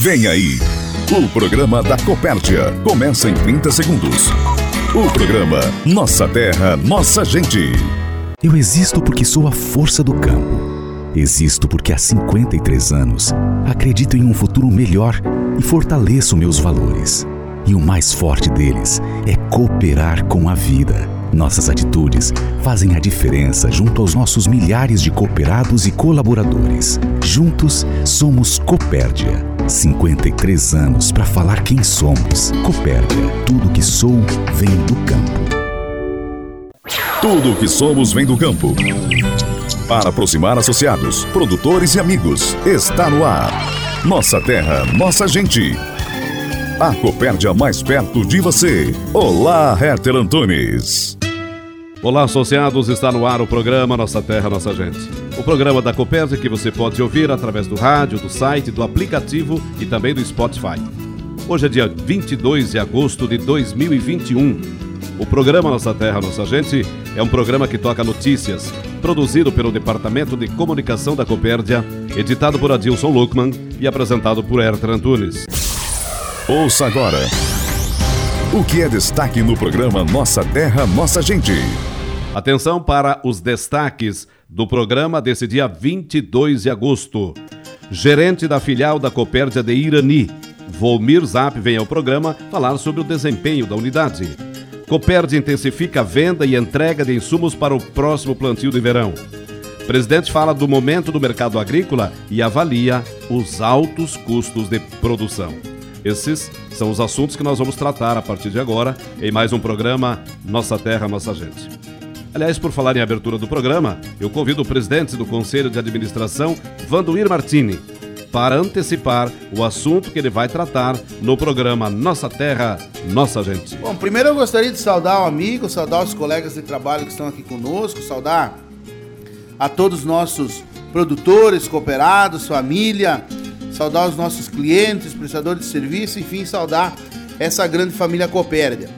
Vem aí, o programa da Copérdia. Começa em 30 segundos. O programa Nossa Terra, Nossa Gente. Eu existo porque sou a força do campo. Existo porque há 53 anos acredito em um futuro melhor e fortaleço meus valores. E o mais forte deles é cooperar com a vida. Nossas atitudes fazem a diferença junto aos nossos milhares de cooperados e colaboradores. Juntos somos Copérdia. 53 anos para falar quem somos. Copérdia. Tudo que sou vem do campo. Tudo o que somos vem do campo. Para aproximar associados, produtores e amigos, está no ar. Nossa terra, nossa gente. A Copérdia mais perto de você. Olá, Herter Antunes. Olá, associados, está no ar o programa Nossa Terra, Nossa Gente. O programa da Copérdia que você pode ouvir através do rádio, do site, do aplicativo e também do Spotify. Hoje é dia 22 de agosto de 2021. O programa Nossa Terra, Nossa Gente é um programa que toca notícias, produzido pelo Departamento de Comunicação da Copérdia, editado por Adilson Luckman e apresentado por Herter Antunes. Ouça agora. O que é destaque no programa Nossa Terra, Nossa Gente? Atenção para os destaques do programa desse dia 22 de agosto. Gerente da filial da Copérdia de Irani, Volmir Zap, vem ao programa falar sobre o desempenho da unidade. Copérdia intensifica a venda e entrega de insumos para o próximo plantio de verão. Presidente fala do momento do mercado agrícola e avalia os altos custos de produção. Esses são os assuntos que nós vamos tratar a partir de agora em mais um programa Nossa Terra, Nossa Gente. Aliás, por falar em abertura do programa, eu convido o presidente do Conselho de Administração, Vandoir Martini, para antecipar o assunto que ele vai tratar no programa Nossa Terra, Nossa Gente. Bom, primeiro eu gostaria de saudar o amigo, saudar os colegas de trabalho que estão aqui conosco, saudar a todos os nossos produtores, cooperados, família, saudar os nossos clientes, prestadores de serviço, enfim, saudar essa grande família Copérdia.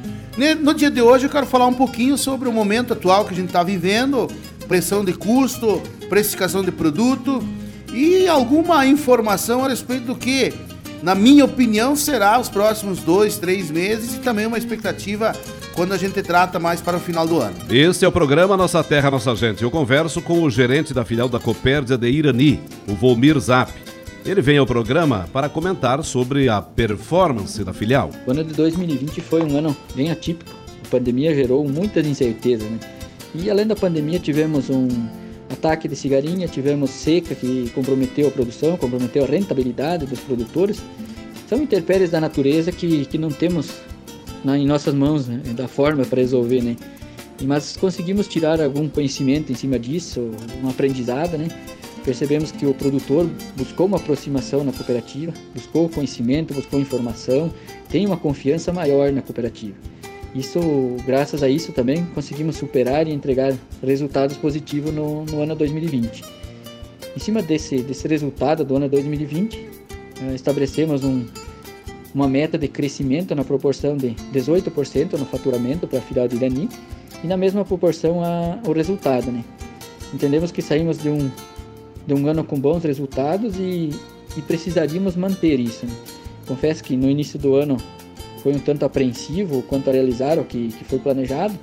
No dia de hoje eu quero falar um pouquinho sobre o momento atual que a gente está vivendo, pressão de custo, precificação de produto e alguma informação a respeito do que, na minha opinião, será os próximos dois, três meses e também uma expectativa quando a gente trata mais para o final do ano. Este é o programa Nossa Terra, Nossa Gente. Eu converso com o gerente da filial da Copérdia de Irani, o Volmir Zap. Ele vem ao programa para comentar sobre a performance da filial. O ano de 2020 foi um ano bem atípico. A pandemia gerou muitas incertezas, né? E além da pandemia, tivemos um ataque de cigarinha, tivemos seca que comprometeu a produção, comprometeu a rentabilidade dos produtores. São intempéries da natureza que, que não temos na, em nossas mãos né? da forma para resolver, né? Mas conseguimos tirar algum conhecimento em cima disso, um aprendizado, né? Percebemos que o produtor buscou uma aproximação na cooperativa, buscou conhecimento, buscou informação, tem uma confiança maior na cooperativa. Isso, graças a isso também conseguimos superar e entregar resultados positivos no, no ano 2020. Em cima desse, desse resultado do ano 2020, eh, estabelecemos um, uma meta de crescimento na proporção de 18% no faturamento para a filial de Irani e na mesma proporção ao resultado. Né? Entendemos que saímos de um, de um ano com bons resultados e, e precisaríamos manter isso. Né? Confesso que no início do ano foi um tanto apreensivo quanto a realizar o que, que foi planejado,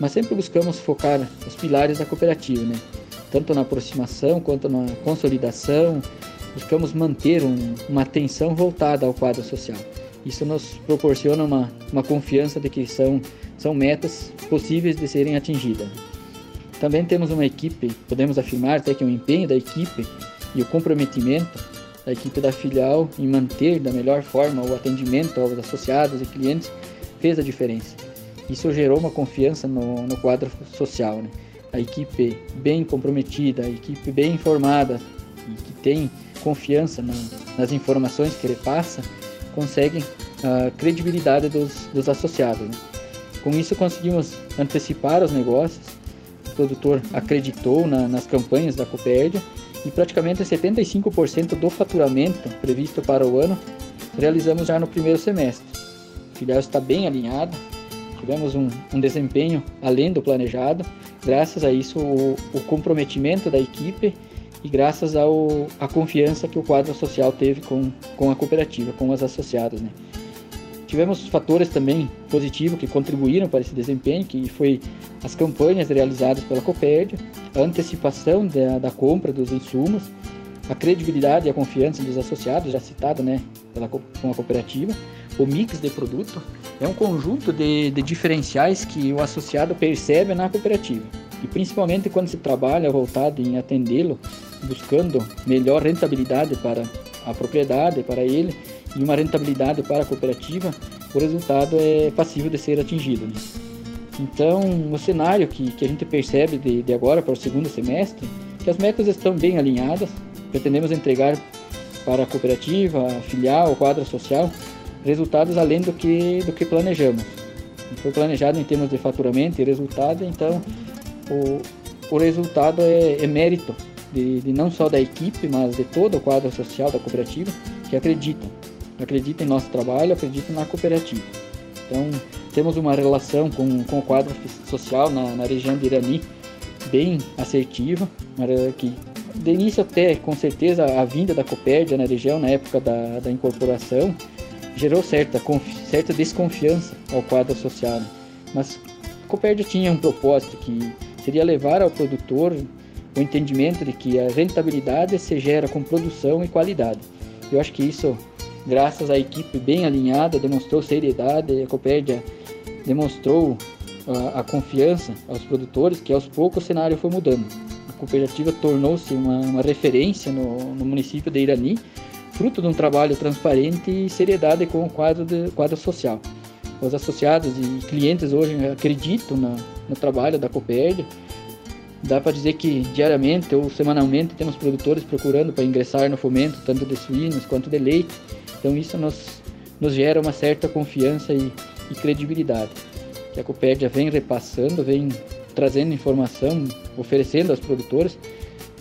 mas sempre buscamos focar os pilares da cooperativa, né? tanto na aproximação quanto na consolidação, buscamos manter um, uma atenção voltada ao quadro social. Isso nos proporciona uma, uma confiança de que são, são metas possíveis de serem atingidas. Também temos uma equipe, podemos afirmar até que o empenho da equipe e o comprometimento da equipe da filial em manter da melhor forma o atendimento aos associados e clientes fez a diferença. Isso gerou uma confiança no, no quadro social. Né? A equipe bem comprometida, a equipe bem informada e que tem confiança na, nas informações que ele passa, conseguem a credibilidade dos, dos associados. Né? Com isso conseguimos antecipar os negócios, produtor acreditou na, nas campanhas da Copérdia e praticamente 75% do faturamento previsto para o ano realizamos já no primeiro semestre. O filial está bem alinhado, tivemos um, um desempenho além do planejado, graças a isso o, o, comprometimento da equipe e graças a confiança que o quadro social teve com, com a cooperativa, com as associadas. Né? Tivemos fatores também positivos que contribuíram para esse desempenho, que foi as campanhas realizadas pela Copérdia, a antecipação da, da compra dos insumos, a credibilidade e a confiança dos associados, já citado né, pela, com a cooperativa, o mix de produto, é um conjunto de, de diferenciais que o associado percebe na cooperativa. E principalmente quando se trabalha voltado em atendê-lo, buscando melhor rentabilidade para a propriedade, para ele, e uma rentabilidade para a cooperativa, o resultado é passível de ser atingido. Né? Então, o cenário que, que a gente percebe de, de agora para o segundo semestre, que as metas estão bem alinhadas, pretendemos entregar para a cooperativa, a filial, o quadro social, resultados além do que, do que planejamos. Foi planejado em termos de faturamento e resultado, então o, o resultado é, é mérito de, de, não só da equipe, mas de todo o quadro social da cooperativa que acredita, acredita em nosso trabalho, acredita na cooperativa. Então temos uma relação com, com o quadro social na, na região de Irani bem assertiva, que de início até com certeza a vinda da Copérdia na região na época da, da incorporação gerou certa, certa desconfiança ao quadro social. Né? Mas a Copérdia tinha um propósito que seria levar ao produtor o entendimento de que a rentabilidade se gera com produção e qualidade. Eu acho que isso, graças à equipe bem alinhada, demonstrou seriedade, a Copérdia demonstrou a, a confiança aos produtores, que aos poucos o cenário foi mudando. A cooperativa tornou-se uma, uma, referência no, no município de Irani, fruto de um trabalho transparente e seriedade com o quadro, de, quadro social. Os associados e clientes hoje acreditam na, no trabalho da Copérdia. Dá para dizer que diariamente ou semanalmente temos produtores procurando para ingressar no fomento, tanto de suínos quanto de leite. Então isso nos, nos gera uma certa confiança e, e credibilidade. Que a Copérdia vem repassando, vem trazendo informação, oferecendo aos produtores,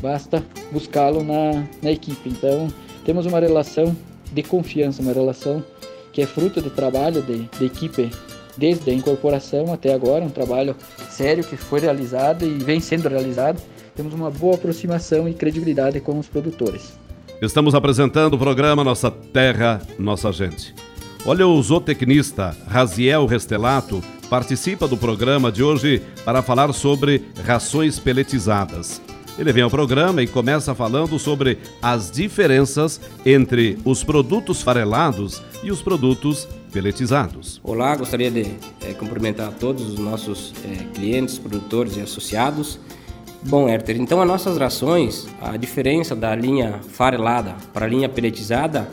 basta buscá-lo na, na equipe. Então, temos uma relação de confiança, uma relação que é fruto do trabalho de, de equipe desde a incorporação até agora, um trabalho sério que foi realizado e vem sendo realizado. Temos uma boa aproximação e credibilidade com os produtores. Estamos apresentando o programa Nossa Terra, Nossa Gente. Olha, o zootecnista Raziel Restelato participa do programa de hoje para falar sobre rações peletizadas. Ele vem ao programa e começa falando sobre as diferenças entre os produtos farelados e os produtos peletizados. Olá, gostaria de é, cumprimentar todos os nossos é, clientes, produtores e associados. Bom, Herter, então as nossas rações, a diferença da linha farelada para a linha pelletizada,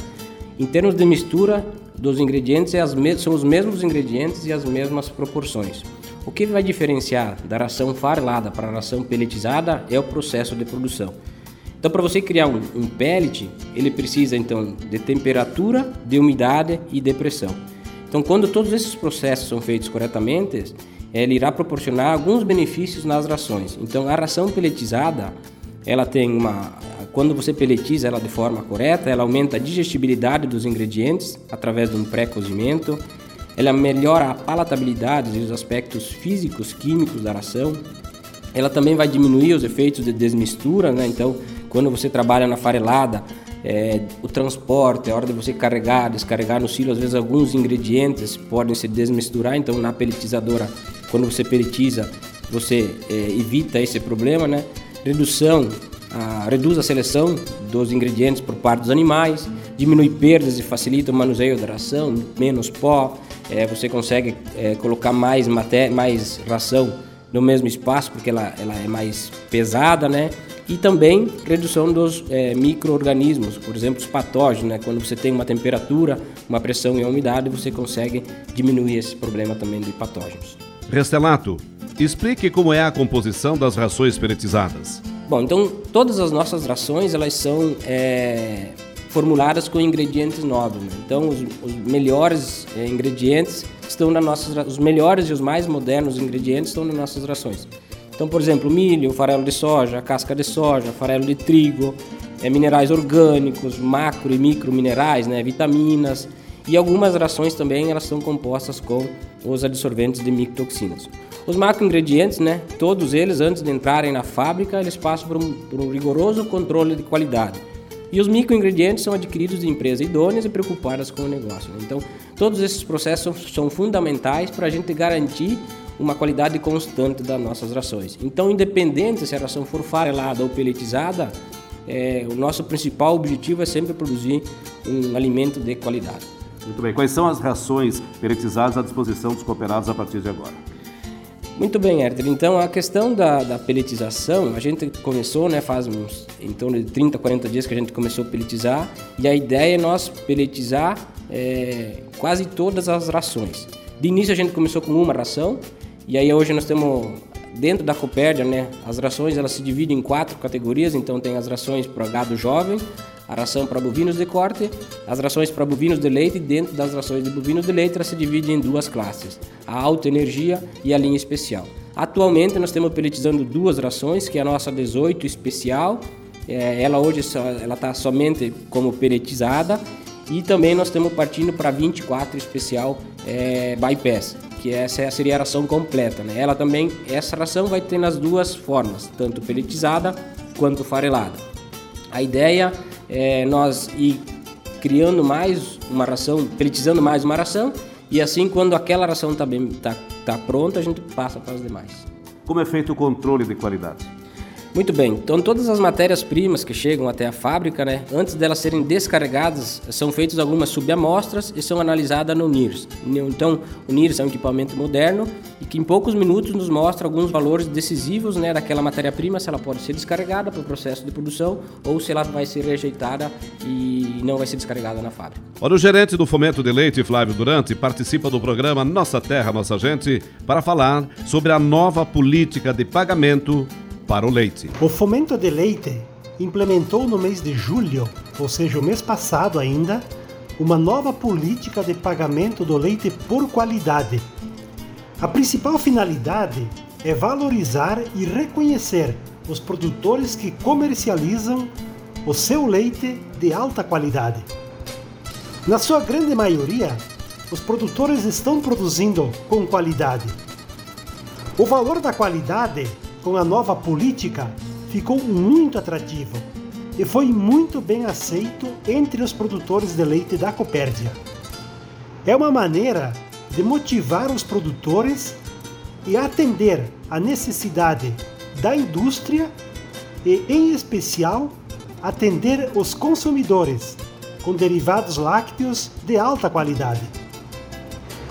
em termos de mistura dos ingredientes, é são os mesmos ingredientes e as mesmas proporções. O que vai diferenciar da ração farelada para a ração pelletizada é o processo de produção. Então, para você criar um, um pellet, ele precisa então de temperatura, de umidade e de pressão. Então, quando todos esses processos são feitos corretamente, ele irá proporcionar alguns benefícios nas rações. Então, a ração pelletizada, ela tem uma quando você pelletiza ela de forma correta, ela aumenta a digestibilidade dos ingredientes através de um pré-cozimento, ela melhora a palatabilidade e os aspectos físicos, químicos da ração. Ela também vai diminuir os efeitos de desmistura, né? Então, quando você trabalha na farelada, é, o transporte, a hora de você carregar, descarregar no silo, às vezes alguns ingredientes podem se desmisturar. Então, na pelletizadora, quando você pelletiza, você é, evita esse problema, né? Redução, a, reduz a seleção dos ingredientes por parte dos animais, diminui perdas e facilita o manuseio da ração, menos pó, é, você consegue é, colocar mais, matéria, mais ração no mesmo espaço, porque ela, ela é mais pesada, né? E também redução dos é, micro-organismos, por exemplo, os patógenos, né? Quando você tem uma temperatura, uma pressão e uma umidade, você consegue diminuir esse problema também de patógenos. Restelato, explique como é a composição das rações peletizadas. Bom, então todas as nossas rações, elas são é, formuladas com ingredientes nobres. Né? Então, os, os melhores é, ingredientes estão nas nossas, os melhores e os mais modernos ingredientes estão nas nossas rações. Então, por exemplo, milho, farelo de soja, casca de soja, farelo de trigo, é, minerais orgânicos, macro e micro minerais, né, vitaminas e algumas rações também elas são compostas com os absorventes de micotoxinas. Os macroingredientes, né, todos eles, antes de entrarem na fábrica, eles passam por um, por um rigoroso controle de qualidade. E os microingredientes são adquiridos de empresas idôneas e preocupadas com o negócio. Né? Então, todos esses processos são fundamentais para a gente garantir uma qualidade constante das nossas rações. Então, independente se a ração for farelada ou peletizada, é, o nosso principal objetivo é sempre produzir um alimento de qualidade. Muito bem. Quais são as rações peletizadas à disposição dos cooperados a partir de agora? Muito bem, Herder. Então, a questão da, da peletização, a gente começou, né, faz uns, em torno de 30, 40 dias que a gente começou a peletizar, e a ideia é nós peletizar é, quase todas as rações. De início, a gente começou com uma ração, e aí hoje nós temos dentro da Copérdia, né, as rações elas se dividem em quatro categorias, então tem as rações para gado jovem, a ração para bovinos de corte, as rações para bovinos de leite, dentro das rações de bovinos de leite, ela se divide em duas classes, a alta energia e a linha especial. Atualmente nós estamos peletizando duas rações, que é a nossa 18 especial, é, ela hoje ela está somente como peletizada, e também nós estamos partindo para 24 especial é, bypass, que essa seria a ração completa. Né? Ela também, essa ração vai ter nas duas formas, tanto peletizada quanto farelada. A ideia é, nós ir criando mais uma ração, peletizando mais uma ração, e assim quando aquela ração está tá, tá pronta, a gente passa para as demais. Como é feito o controle de qualidade? Muito bem, então todas as matérias-primas que chegam até a fábrica, né, antes delas serem descarregadas, são feitas algumas subamostras e são analisadas no NIRS. Então, o NIRS é um equipamento moderno e que em poucos minutos nos mostra alguns valores decisivos né, daquela matéria-prima, se ela pode ser descarregada para o processo de produção ou se ela vai ser rejeitada e não vai ser descarregada na fábrica. Olha, o gerente do Fomento de Leite, Flávio Durante, participa do programa Nossa Terra, Nossa Gente, para falar sobre a nova política de pagamento para o leite. O Fomento de Leite implementou no mês de julho, ou seja, o mês passado ainda, uma nova política de pagamento do leite por qualidade. A principal finalidade é valorizar e reconhecer os produtores que comercializam o seu leite de alta qualidade. Na sua grande maioria, os produtores estão produzindo com qualidade. O valor da qualidade com a nova política, ficou muito atrativo e foi muito bem aceito entre os produtores de leite da Copérdia. É uma maneira de motivar os produtores e atender a necessidade da indústria e, em especial, atender os consumidores com derivados lácteos de alta qualidade.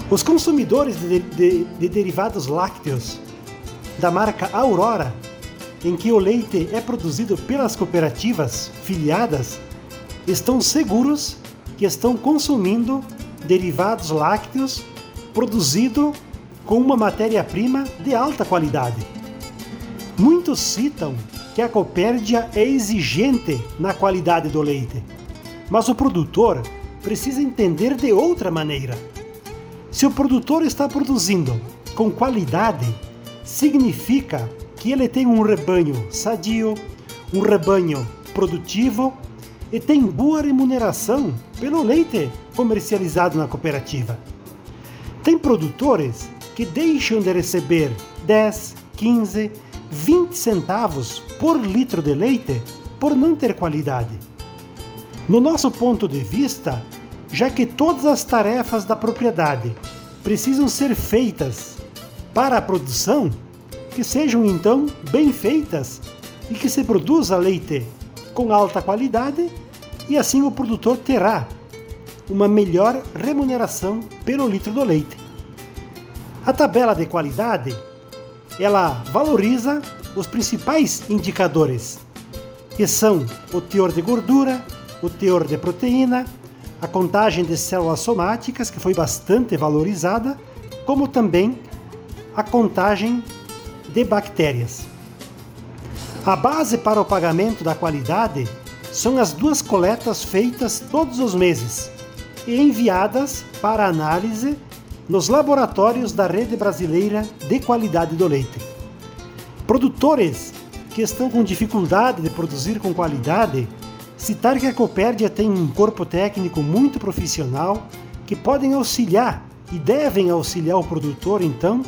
Os consumidores de, de, de derivados lácteos da marca Aurora, em que o leite é produzido pelas cooperativas filiadas, estão seguros que estão consumindo derivados lácteos produzido com uma matéria-prima de alta qualidade. Muitos citam que a Copérdia é exigente na qualidade do leite, mas o produtor precisa entender de outra maneira. Se o produtor está produzindo com qualidade, significa que ele tem um rebanho sadio, um rebanho produtivo e tem boa remuneração pelo leite comercializado na cooperativa. Tem produtores que deixam de receber 10, 15, 20 centavos por litro de leite por não ter qualidade. No nosso ponto de vista, já que todas as tarefas da propriedade precisam ser feitas para a produção que sejam então bem feitas e que se produza leite com alta qualidade e assim o produtor terá uma melhor remuneração pelo litro do leite. A tabela de qualidade ela valoriza os principais indicadores, que são o teor de gordura, o teor de proteína, a contagem de células somáticas, que foi bastante valorizada, como também a contagem de bactérias. A base para o pagamento da qualidade são as duas coletas feitas todos os meses e enviadas para análise nos laboratórios da Rede Brasileira de Qualidade do Leite. Produtores que estão com dificuldade de produzir com qualidade, citar que a Copérdia tem um corpo técnico muito profissional que podem auxiliar e devem auxiliar o produtor então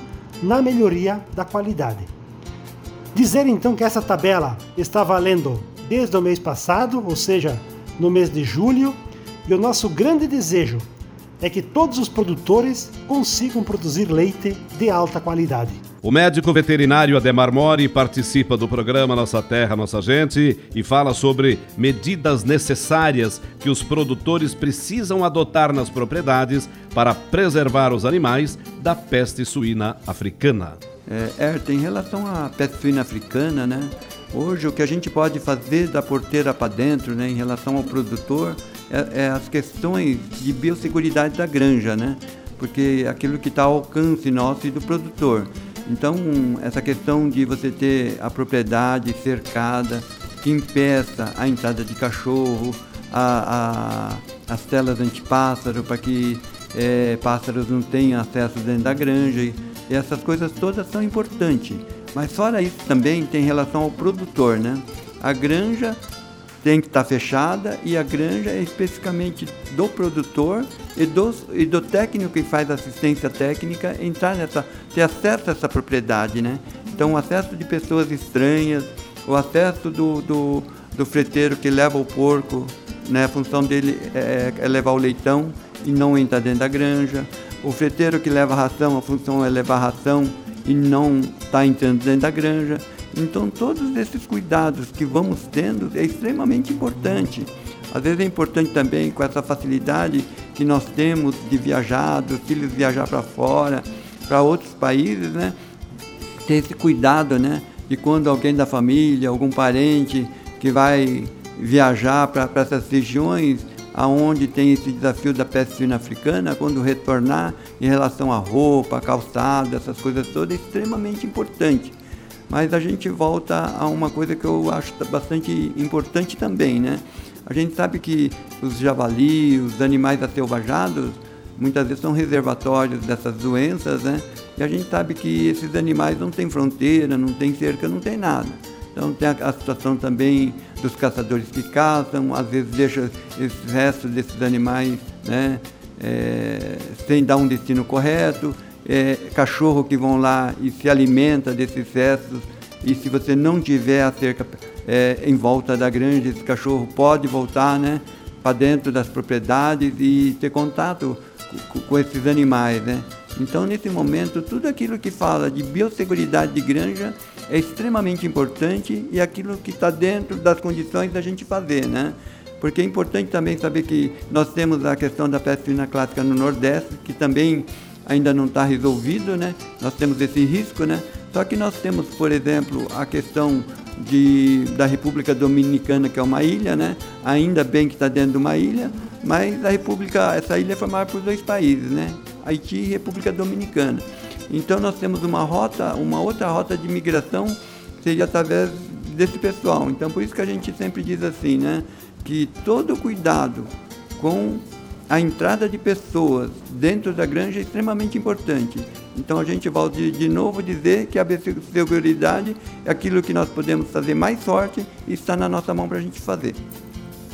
na melhoria da qualidade. Dizer então que essa tabela está valendo desde o mês passado, ou seja, no mês de julho, e o nosso grande desejo é que todos os produtores consigam produzir leite de alta qualidade. O médico veterinário Ademar Mori participa do programa Nossa Terra, Nossa Gente e fala sobre medidas necessárias que os produtores precisam adotar nas propriedades para preservar os animais da peste suína africana. É, Erta, em relação à peste suína africana, né? Hoje o que a gente pode fazer da porteira para dentro, né, em relação ao produtor, é, é as questões de biosseguridade da granja, né? Porque é aquilo que está ao alcance nosso e do produtor. Então, essa questão de você ter a propriedade cercada, que impeça a entrada de cachorro, a, a, as telas antipássaro, para que é, pássaros não tenham acesso dentro da granja. E, essas coisas todas são importantes. Mas fora isso também tem relação ao produtor, né? A granja tem que estar fechada e a granja é especificamente do produtor e do, e do técnico que faz assistência técnica entrar nessa, ter acesso a essa propriedade, né? Então, o acesso de pessoas estranhas, o acesso do, do, do freteiro que leva o porco, né? A função dele é, é levar o leitão e não entrar dentro da granja. O freteiro que leva a ração, a função é levar a ração e não está entrando dentro da granja. Então, todos esses cuidados que vamos tendo é extremamente importante. Às vezes é importante também com essa facilidade que nós temos de viajar, dos filhos viajar para fora, para outros países, né? Ter esse cuidado, né? De quando alguém da família, algum parente que vai viajar para essas regiões aonde tem esse desafio da peste suína africana, quando retornar em relação à roupa, calçado, essas coisas todas, é extremamente importante. Mas a gente volta a uma coisa que eu acho bastante importante também, né? A gente sabe que os javalis, os animais acelvajados, muitas vezes são reservatórios dessas doenças, né? E a gente sabe que esses animais não têm fronteira, não tem cerca, não tem nada. Então tem a, a situação também dos caçadores que caçam, às vezes deixam esses restos desses animais né, é, sem dar um destino correto é, cachorro que vão lá e se alimenta desses restos e se você não tiver a cerca é, em volta da granja, esse cachorro pode voltar né, para dentro das propriedades e ter contato com, com esses animais. Né? Então, nesse momento, tudo aquilo que fala de biosseguridade de granja é extremamente importante e aquilo que está dentro das condições da gente fazer. Né? Porque é importante também saber que nós temos a questão da peste clássica no Nordeste, que também ainda não está resolvido, né? Nós temos esse risco, né? Só que nós temos, por exemplo, a questão de, da República Dominicana, que é uma ilha, né? Ainda bem que está dentro de uma ilha, mas a República, essa ilha é formada por dois países, né? Haiti e República Dominicana. Então nós temos uma rota, uma outra rota de migração seria através desse pessoal. Então por isso que a gente sempre diz assim, né? Que todo cuidado com a entrada de pessoas dentro da granja é extremamente importante. Então a gente de, de novo dizer que a biosseguridade é aquilo que nós podemos fazer mais forte e está na nossa mão para a gente fazer.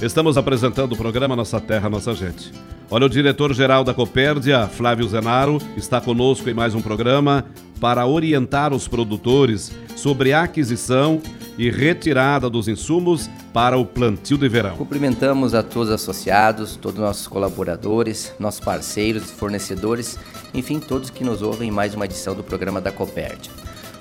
Estamos apresentando o programa Nossa Terra, Nossa Gente. Olha, o diretor-geral da Copérdia, Flávio Zenaro, está conosco em mais um programa para orientar os produtores sobre a aquisição e retirada dos insumos para o plantio de verão. Cumprimentamos a todos os associados, todos os nossos colaboradores, nossos parceiros, fornecedores, enfim, todos que nos ouvem em mais uma edição do programa da Copérdia.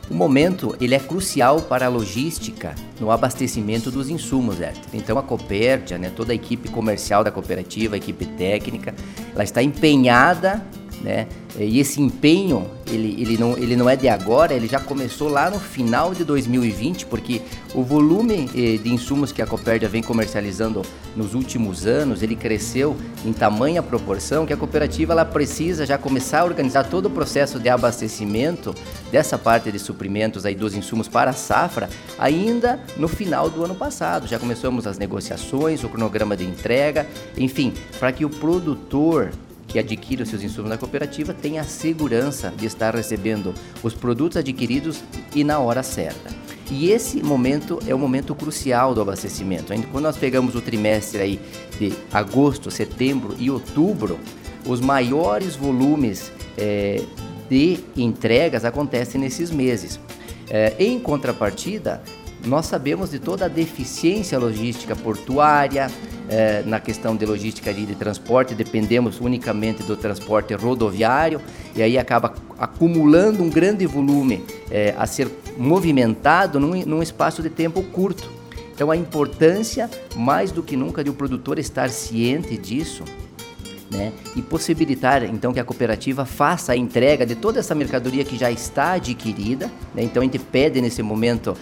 O momento ele é crucial para a logística no abastecimento dos insumos, Héctor. Então a Copérdia, né, toda a equipe comercial da cooperativa, a equipe técnica, ela está empenhada né? E esse empenho, ele, ele, não, ele não é de agora, ele já começou lá no final de 2020, porque o volume eh, de insumos que a Copérdia vem comercializando nos últimos anos, ele cresceu em tamanha proporção que a cooperativa ela precisa já começar a organizar todo o processo de abastecimento dessa parte de suprimentos aí dos insumos para a safra ainda no final do ano passado. Já começamos as negociações, o cronograma de entrega, enfim, para que o produtor que adquire os seus insumos na cooperativa tenha a segurança de estar recebendo os produtos adquiridos e na hora certa. E esse momento é o momento crucial do abastecimento. Quando nós pegamos o trimestre aí de agosto, setembro e outubro, os maiores volumes é, de entregas acontecem nesses meses. É, em contrapartida, nós sabemos de toda a deficiência logística portuária, é, na questão de logística de transporte, dependemos unicamente do transporte rodoviário e aí acaba acumulando um grande volume é, a ser movimentado num, num espaço de tempo curto. Então a importância, mais do que nunca, de o produtor estar ciente disso, né? E possibilitar então que a cooperativa faça a entrega de toda essa mercadoria que já está adquirida. Né? Então a gente pede nesse momento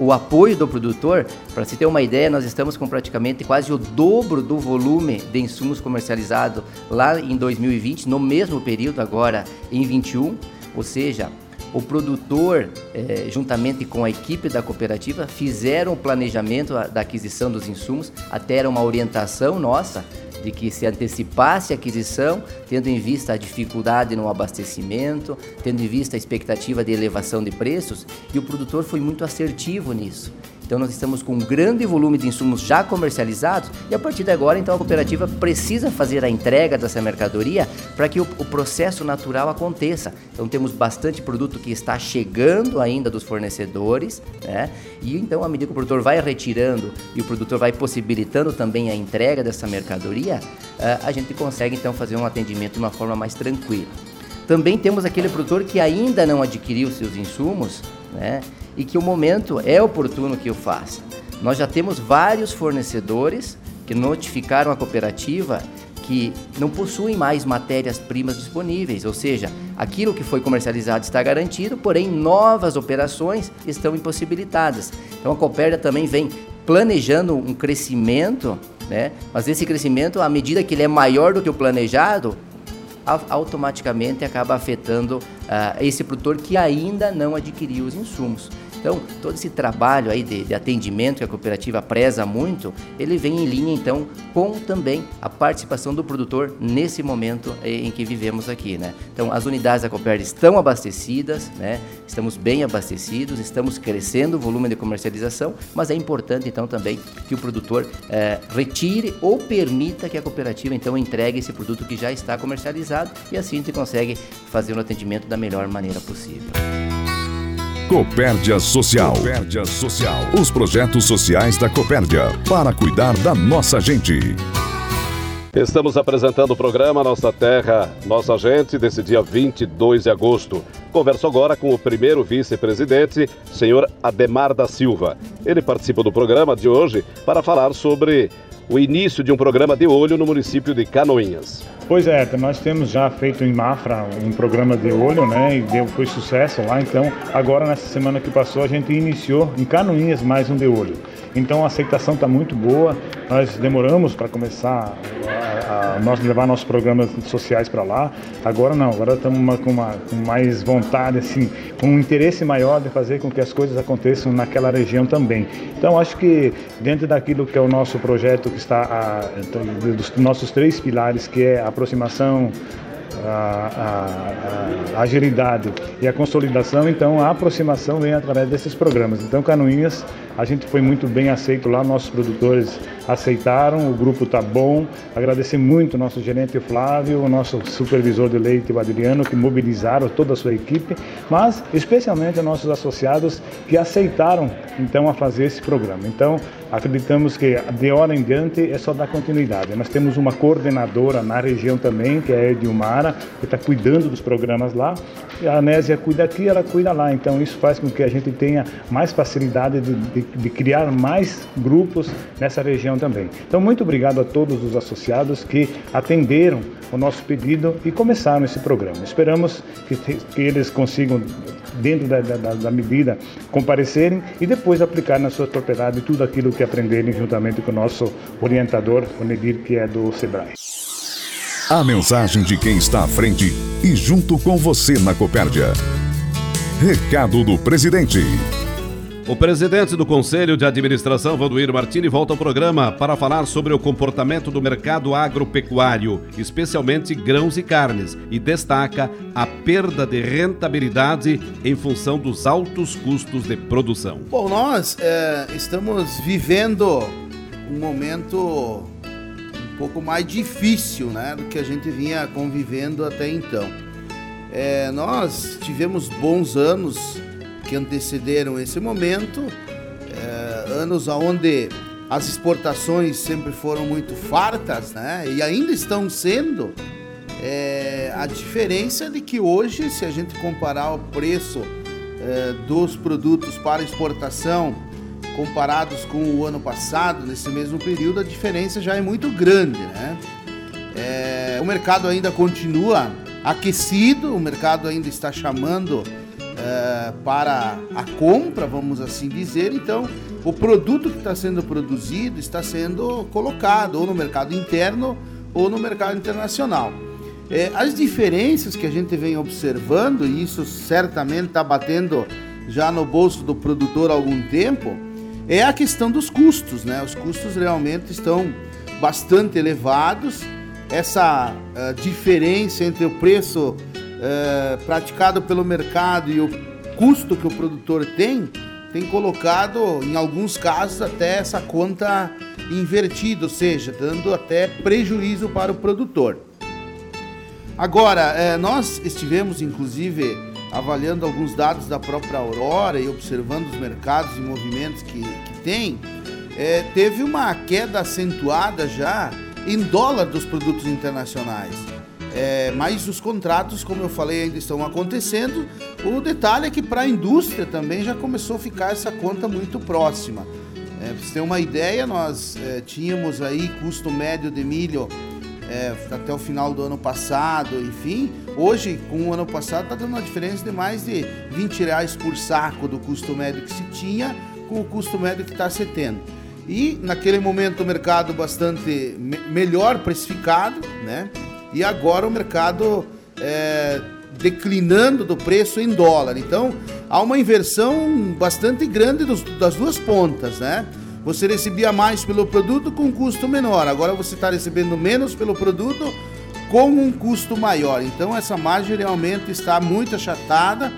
o apoio do produtor. Para se ter uma ideia, nós estamos com praticamente quase o dobro do volume de insumos comercializados lá em 2020, no mesmo período agora em 21, ou seja, o produtor, eh, juntamente com a equipe da cooperativa, fizeram o planejamento da aquisição dos insumos, até era uma orientação nossa de que se antecipasse a aquisição, tendo em vista a dificuldade no abastecimento, tendo em vista a expectativa de elevação de preços, e o produtor foi muito assertivo nisso. Então nós estamos com um grande volume de insumos já comercializados e a partir de agora então a cooperativa precisa fazer a entrega dessa mercadoria para que o, o, processo natural aconteça. Então temos bastante produto que está chegando ainda dos fornecedores, né? E então à medida que o produtor vai retirando e o produtor vai possibilitando também a entrega dessa mercadoria, uh, a gente consegue então fazer um atendimento de uma forma mais tranquila. Também temos aquele produtor que ainda não adquiriu seus insumos, né? E que o momento é oportuno que o faça. Nós já temos vários fornecedores que notificaram a cooperativa que não possuem mais matérias-primas disponíveis, ou seja, aquilo que foi comercializado está garantido, porém novas operações estão impossibilitadas. Então a Copérdia também vem planejando um crescimento, né? mas esse crescimento, à medida que ele é maior do que o planejado, automaticamente acaba afetando uh, esse produtor que ainda não adquiriu os insumos. Então, todo esse trabalho aí de, de, atendimento que a cooperativa preza muito, ele vem em linha então com também a participação do produtor nesse momento em que vivemos aqui, né? Então, as unidades da Cooper estão abastecidas, né? Estamos bem abastecidos, estamos crescendo o volume de comercialização, mas é importante então também que o produtor é, retire ou permita que a cooperativa então entregue esse produto que já está comercializado e assim a gente consegue fazer o atendimento da melhor maneira possível. Copérdia Social. Copérdia Social. Os projetos sociais da Copérdia para cuidar da nossa gente. Estamos apresentando o programa Nossa Terra, Nossa Gente, desse dia 22 de agosto. Converso agora com o primeiro vice-presidente, senhor Ademar da Silva. Ele participa do programa de hoje para falar sobre o início de um programa de olho no município de Canoinhas. Pois é, nós temos já feito em Mafra um programa de olho, né? E deu, foi sucesso lá. Então, agora nessa semana que passou, a gente iniciou em Canoinhas mais um de olho. Então, a aceitação está muito boa. Nós demoramos para começar a, a, nós levar nossos programas sociais para lá. Agora não, agora estamos com, uma, com mais vontade, assim, com um interesse maior de fazer com que as coisas aconteçam naquela região também. Então, acho que dentro daquilo que é o nosso projeto que está a, então, dos nossos três pilares, que é a aproximação, a, a, a, agilidade e a consolidação, então a aproximação vem através desses programas. Então, Canoinhas, a gente foi muito bem aceito lá, nossos produtores aceitaram, o grupo está bom. Agradecer muito o nosso gerente Flávio, o nosso supervisor de leite, o Adriano, que mobilizaram toda a sua equipe, mas especialmente os nossos associados que aceitaram então a fazer esse programa. Então, acreditamos que de hora em diante é só dar continuidade. Nós temos uma coordenadora na região também, que é a Edilmara, que está cuidando dos programas lá. A Anésia cuida aqui, ela cuida lá. Então, isso faz com que a gente tenha mais facilidade de, de, de criar mais grupos nessa região também. Então, muito obrigado a todos os associados que atenderam o nosso pedido e começaram esse programa. Esperamos que, que eles consigam, dentro da, da, da, medida, comparecerem e depois aplicar na sua propriedade tudo aquilo que aprenderem juntamente com o nosso orientador, o Nedir, que é do SEBRAE. A mensagem de quem está à frente e junto com você na Copérdia. Recado do presidente. O presidente do Conselho de Administração, Vanduir Martini, volta ao programa para falar sobre o comportamento do mercado agropecuário, especialmente grãos e carnes, e destaca a perda de rentabilidade em função dos altos custos de produção. Bom, nós é, estamos vivendo um momento um pouco mais difícil né, do que a gente vinha convivendo até então. é, nós tivemos bons anos que antecederam esse momento, é, anos onde as exportações sempre foram muito fartas, né? E ainda estão sendo. É, a diferença é de que hoje, se a gente comparar o preço é, dos produtos para exportação comparados com o ano passado, nesse mesmo período, a diferença já é muito grande, né? É, o mercado ainda continua aquecido, o mercado ainda está chamando é, para a compra, vamos assim dizer. Então, o produto que está sendo produzido está sendo colocado ou no mercado interno ou no mercado internacional. É, as diferenças que a gente vem observando, e isso certamente está batendo já no bolso do produtor há algum tempo, é a questão dos custos. Né? Os custos realmente estão bastante elevados. Essa uh, diferença entre o preço uh, praticado pelo mercado e o custo que o produtor tem, tem colocado, em alguns casos, até essa conta invertida, ou seja, dando até prejuízo para o produtor. Agora, eh, nós estivemos, inclusive, avaliando alguns dados da própria Aurora e observando os mercados e movimentos que, que tem, é, teve uma queda acentuada já em dólar dos produtos internacionais. É, mas os contratos, como eu falei, ainda estão acontecendo. O detalhe é que para a indústria também já começou a ficar essa conta muito próxima. É, para você ter uma ideia, nós é, tínhamos aí custo médio de milho é, até o final do ano passado, enfim. Hoje, com o ano passado, está dando uma diferença de mais de 20 reais por saco do custo médio que se tinha com o custo médio que está se tendo. E naquele momento o mercado bastante me melhor precificado, né? E agora o mercado é, declinando do preço em dólar. Então há uma inversão bastante grande dos, das duas pontas, né? Você recebia mais pelo produto com custo menor. Agora você está recebendo menos pelo produto com um custo maior. Então essa margem realmente está muito achatada.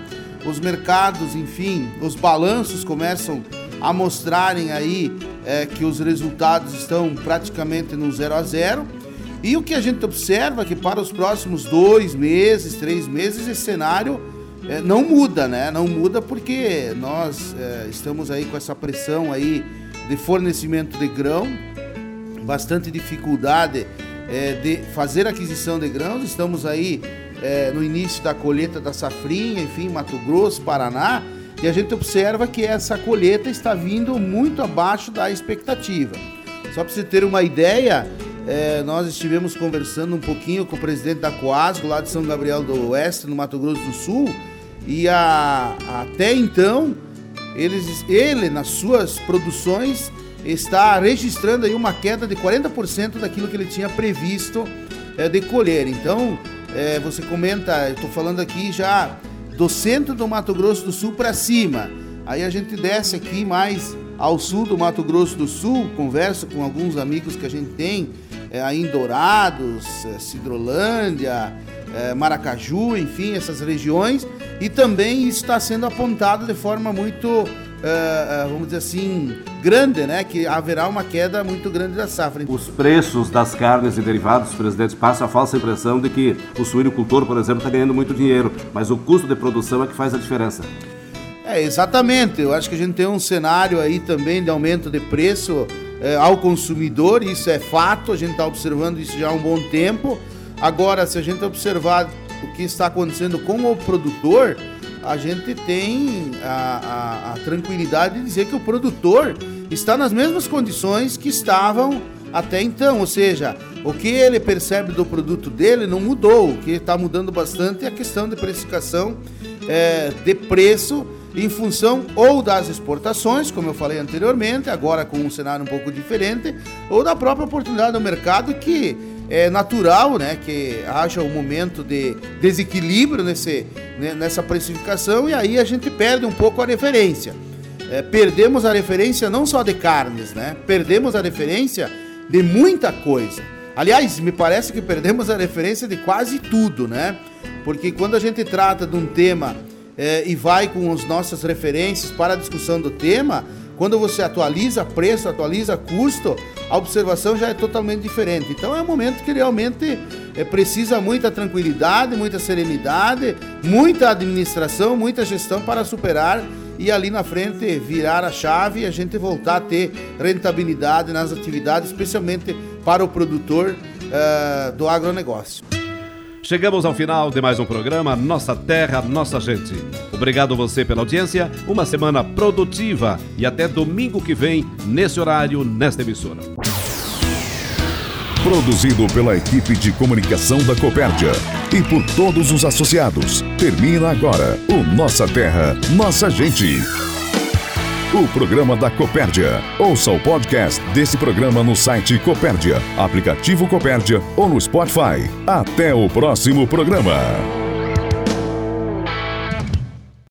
Os mercados, enfim, os balanços começam a mostrarem aí é, que os resultados estão praticamente no zero a zero. E o que a gente observa é que para os próximos dois meses, três meses, esse cenário é, não muda, né? Não muda porque nós é, estamos aí com essa pressão aí de fornecimento de grão, bastante dificuldade é, de fazer aquisição de grãos. Estamos aí no início da colheita da safrinha, enfim, Mato Grosso, Paraná. E a gente observa que essa colheita está vindo muito abaixo da expectativa. Só para você ter uma ideia, é, nós estivemos conversando um pouquinho com o presidente da Coasgo, lá de São Gabriel do Oeste, no Mato Grosso do Sul, e a, até então, eles, ele, nas suas produções, está registrando aí uma queda de 40% daquilo que ele tinha previsto é, de colher. Então, é, você comenta, eu estou falando aqui já do centro do Mato Grosso do Sul para cima. Aí a gente desce aqui mais ao sul do Mato Grosso do Sul, conversa com alguns amigos que a gente tem é, aí em Dourados, é, Cidrolândia, é, Maracaju, enfim, essas regiões. E também está sendo apontado de forma muito Uh, uh, vamos dizer assim, grande, né? Que haverá uma queda muito grande da safra. Os preços das carnes e derivados, presidente, passa a falsa impressão de que o suinocultor, por exemplo, está ganhando muito dinheiro, mas o custo de produção é que faz a diferença. É, exatamente. Eu acho que a gente tem um cenário aí também de aumento de preço é, ao consumidor, isso é fato, a gente está observando isso já há um bom tempo. Agora, se a gente observar o que está acontecendo com o produtor, a gente tem a, a, a, tranquilidade de dizer que o produtor está nas mesmas condições que estavam até então, ou seja, o que ele percebe do produto dele não mudou, o que está mudando bastante é a questão de precificação é, de preço em função ou das exportações, como eu falei anteriormente, agora com um cenário um pouco diferente, ou da própria oportunidade do mercado que é natural né, que haja um momento de desequilíbrio nesse, né, nessa precificação e aí a gente perde um pouco a referência. É, perdemos a referência não só de carnes, né? Perdemos a referência de muita coisa. Aliás, me parece que perdemos a referência de quase tudo, né? Porque quando a gente trata de um tema é, e vai com as nossas referências para a discussão do tema, quando você atualiza preço, atualiza custo, a observação já é totalmente diferente. Então é um momento que realmente é, precisa muita tranquilidade, muita serenidade, muita administração, muita gestão para superar e ali na frente virar a chave e a gente voltar a ter rentabilidade nas atividades, especialmente para o produtor uh, do agronegócio. Chegamos ao final de mais um programa Nossa Terra, Nossa Gente. Obrigado você pela audiência, uma semana produtiva e até domingo que vem, nesse horário, nesta emissora. Produzido pela equipe de comunicação da Copérdia e por todos os associados. Termina agora o Nossa Terra, Nossa Gente. O programa da Copérdia. Ouça o podcast desse programa no site Copérdia, aplicativo Copérdia ou no Spotify. Até o próximo programa.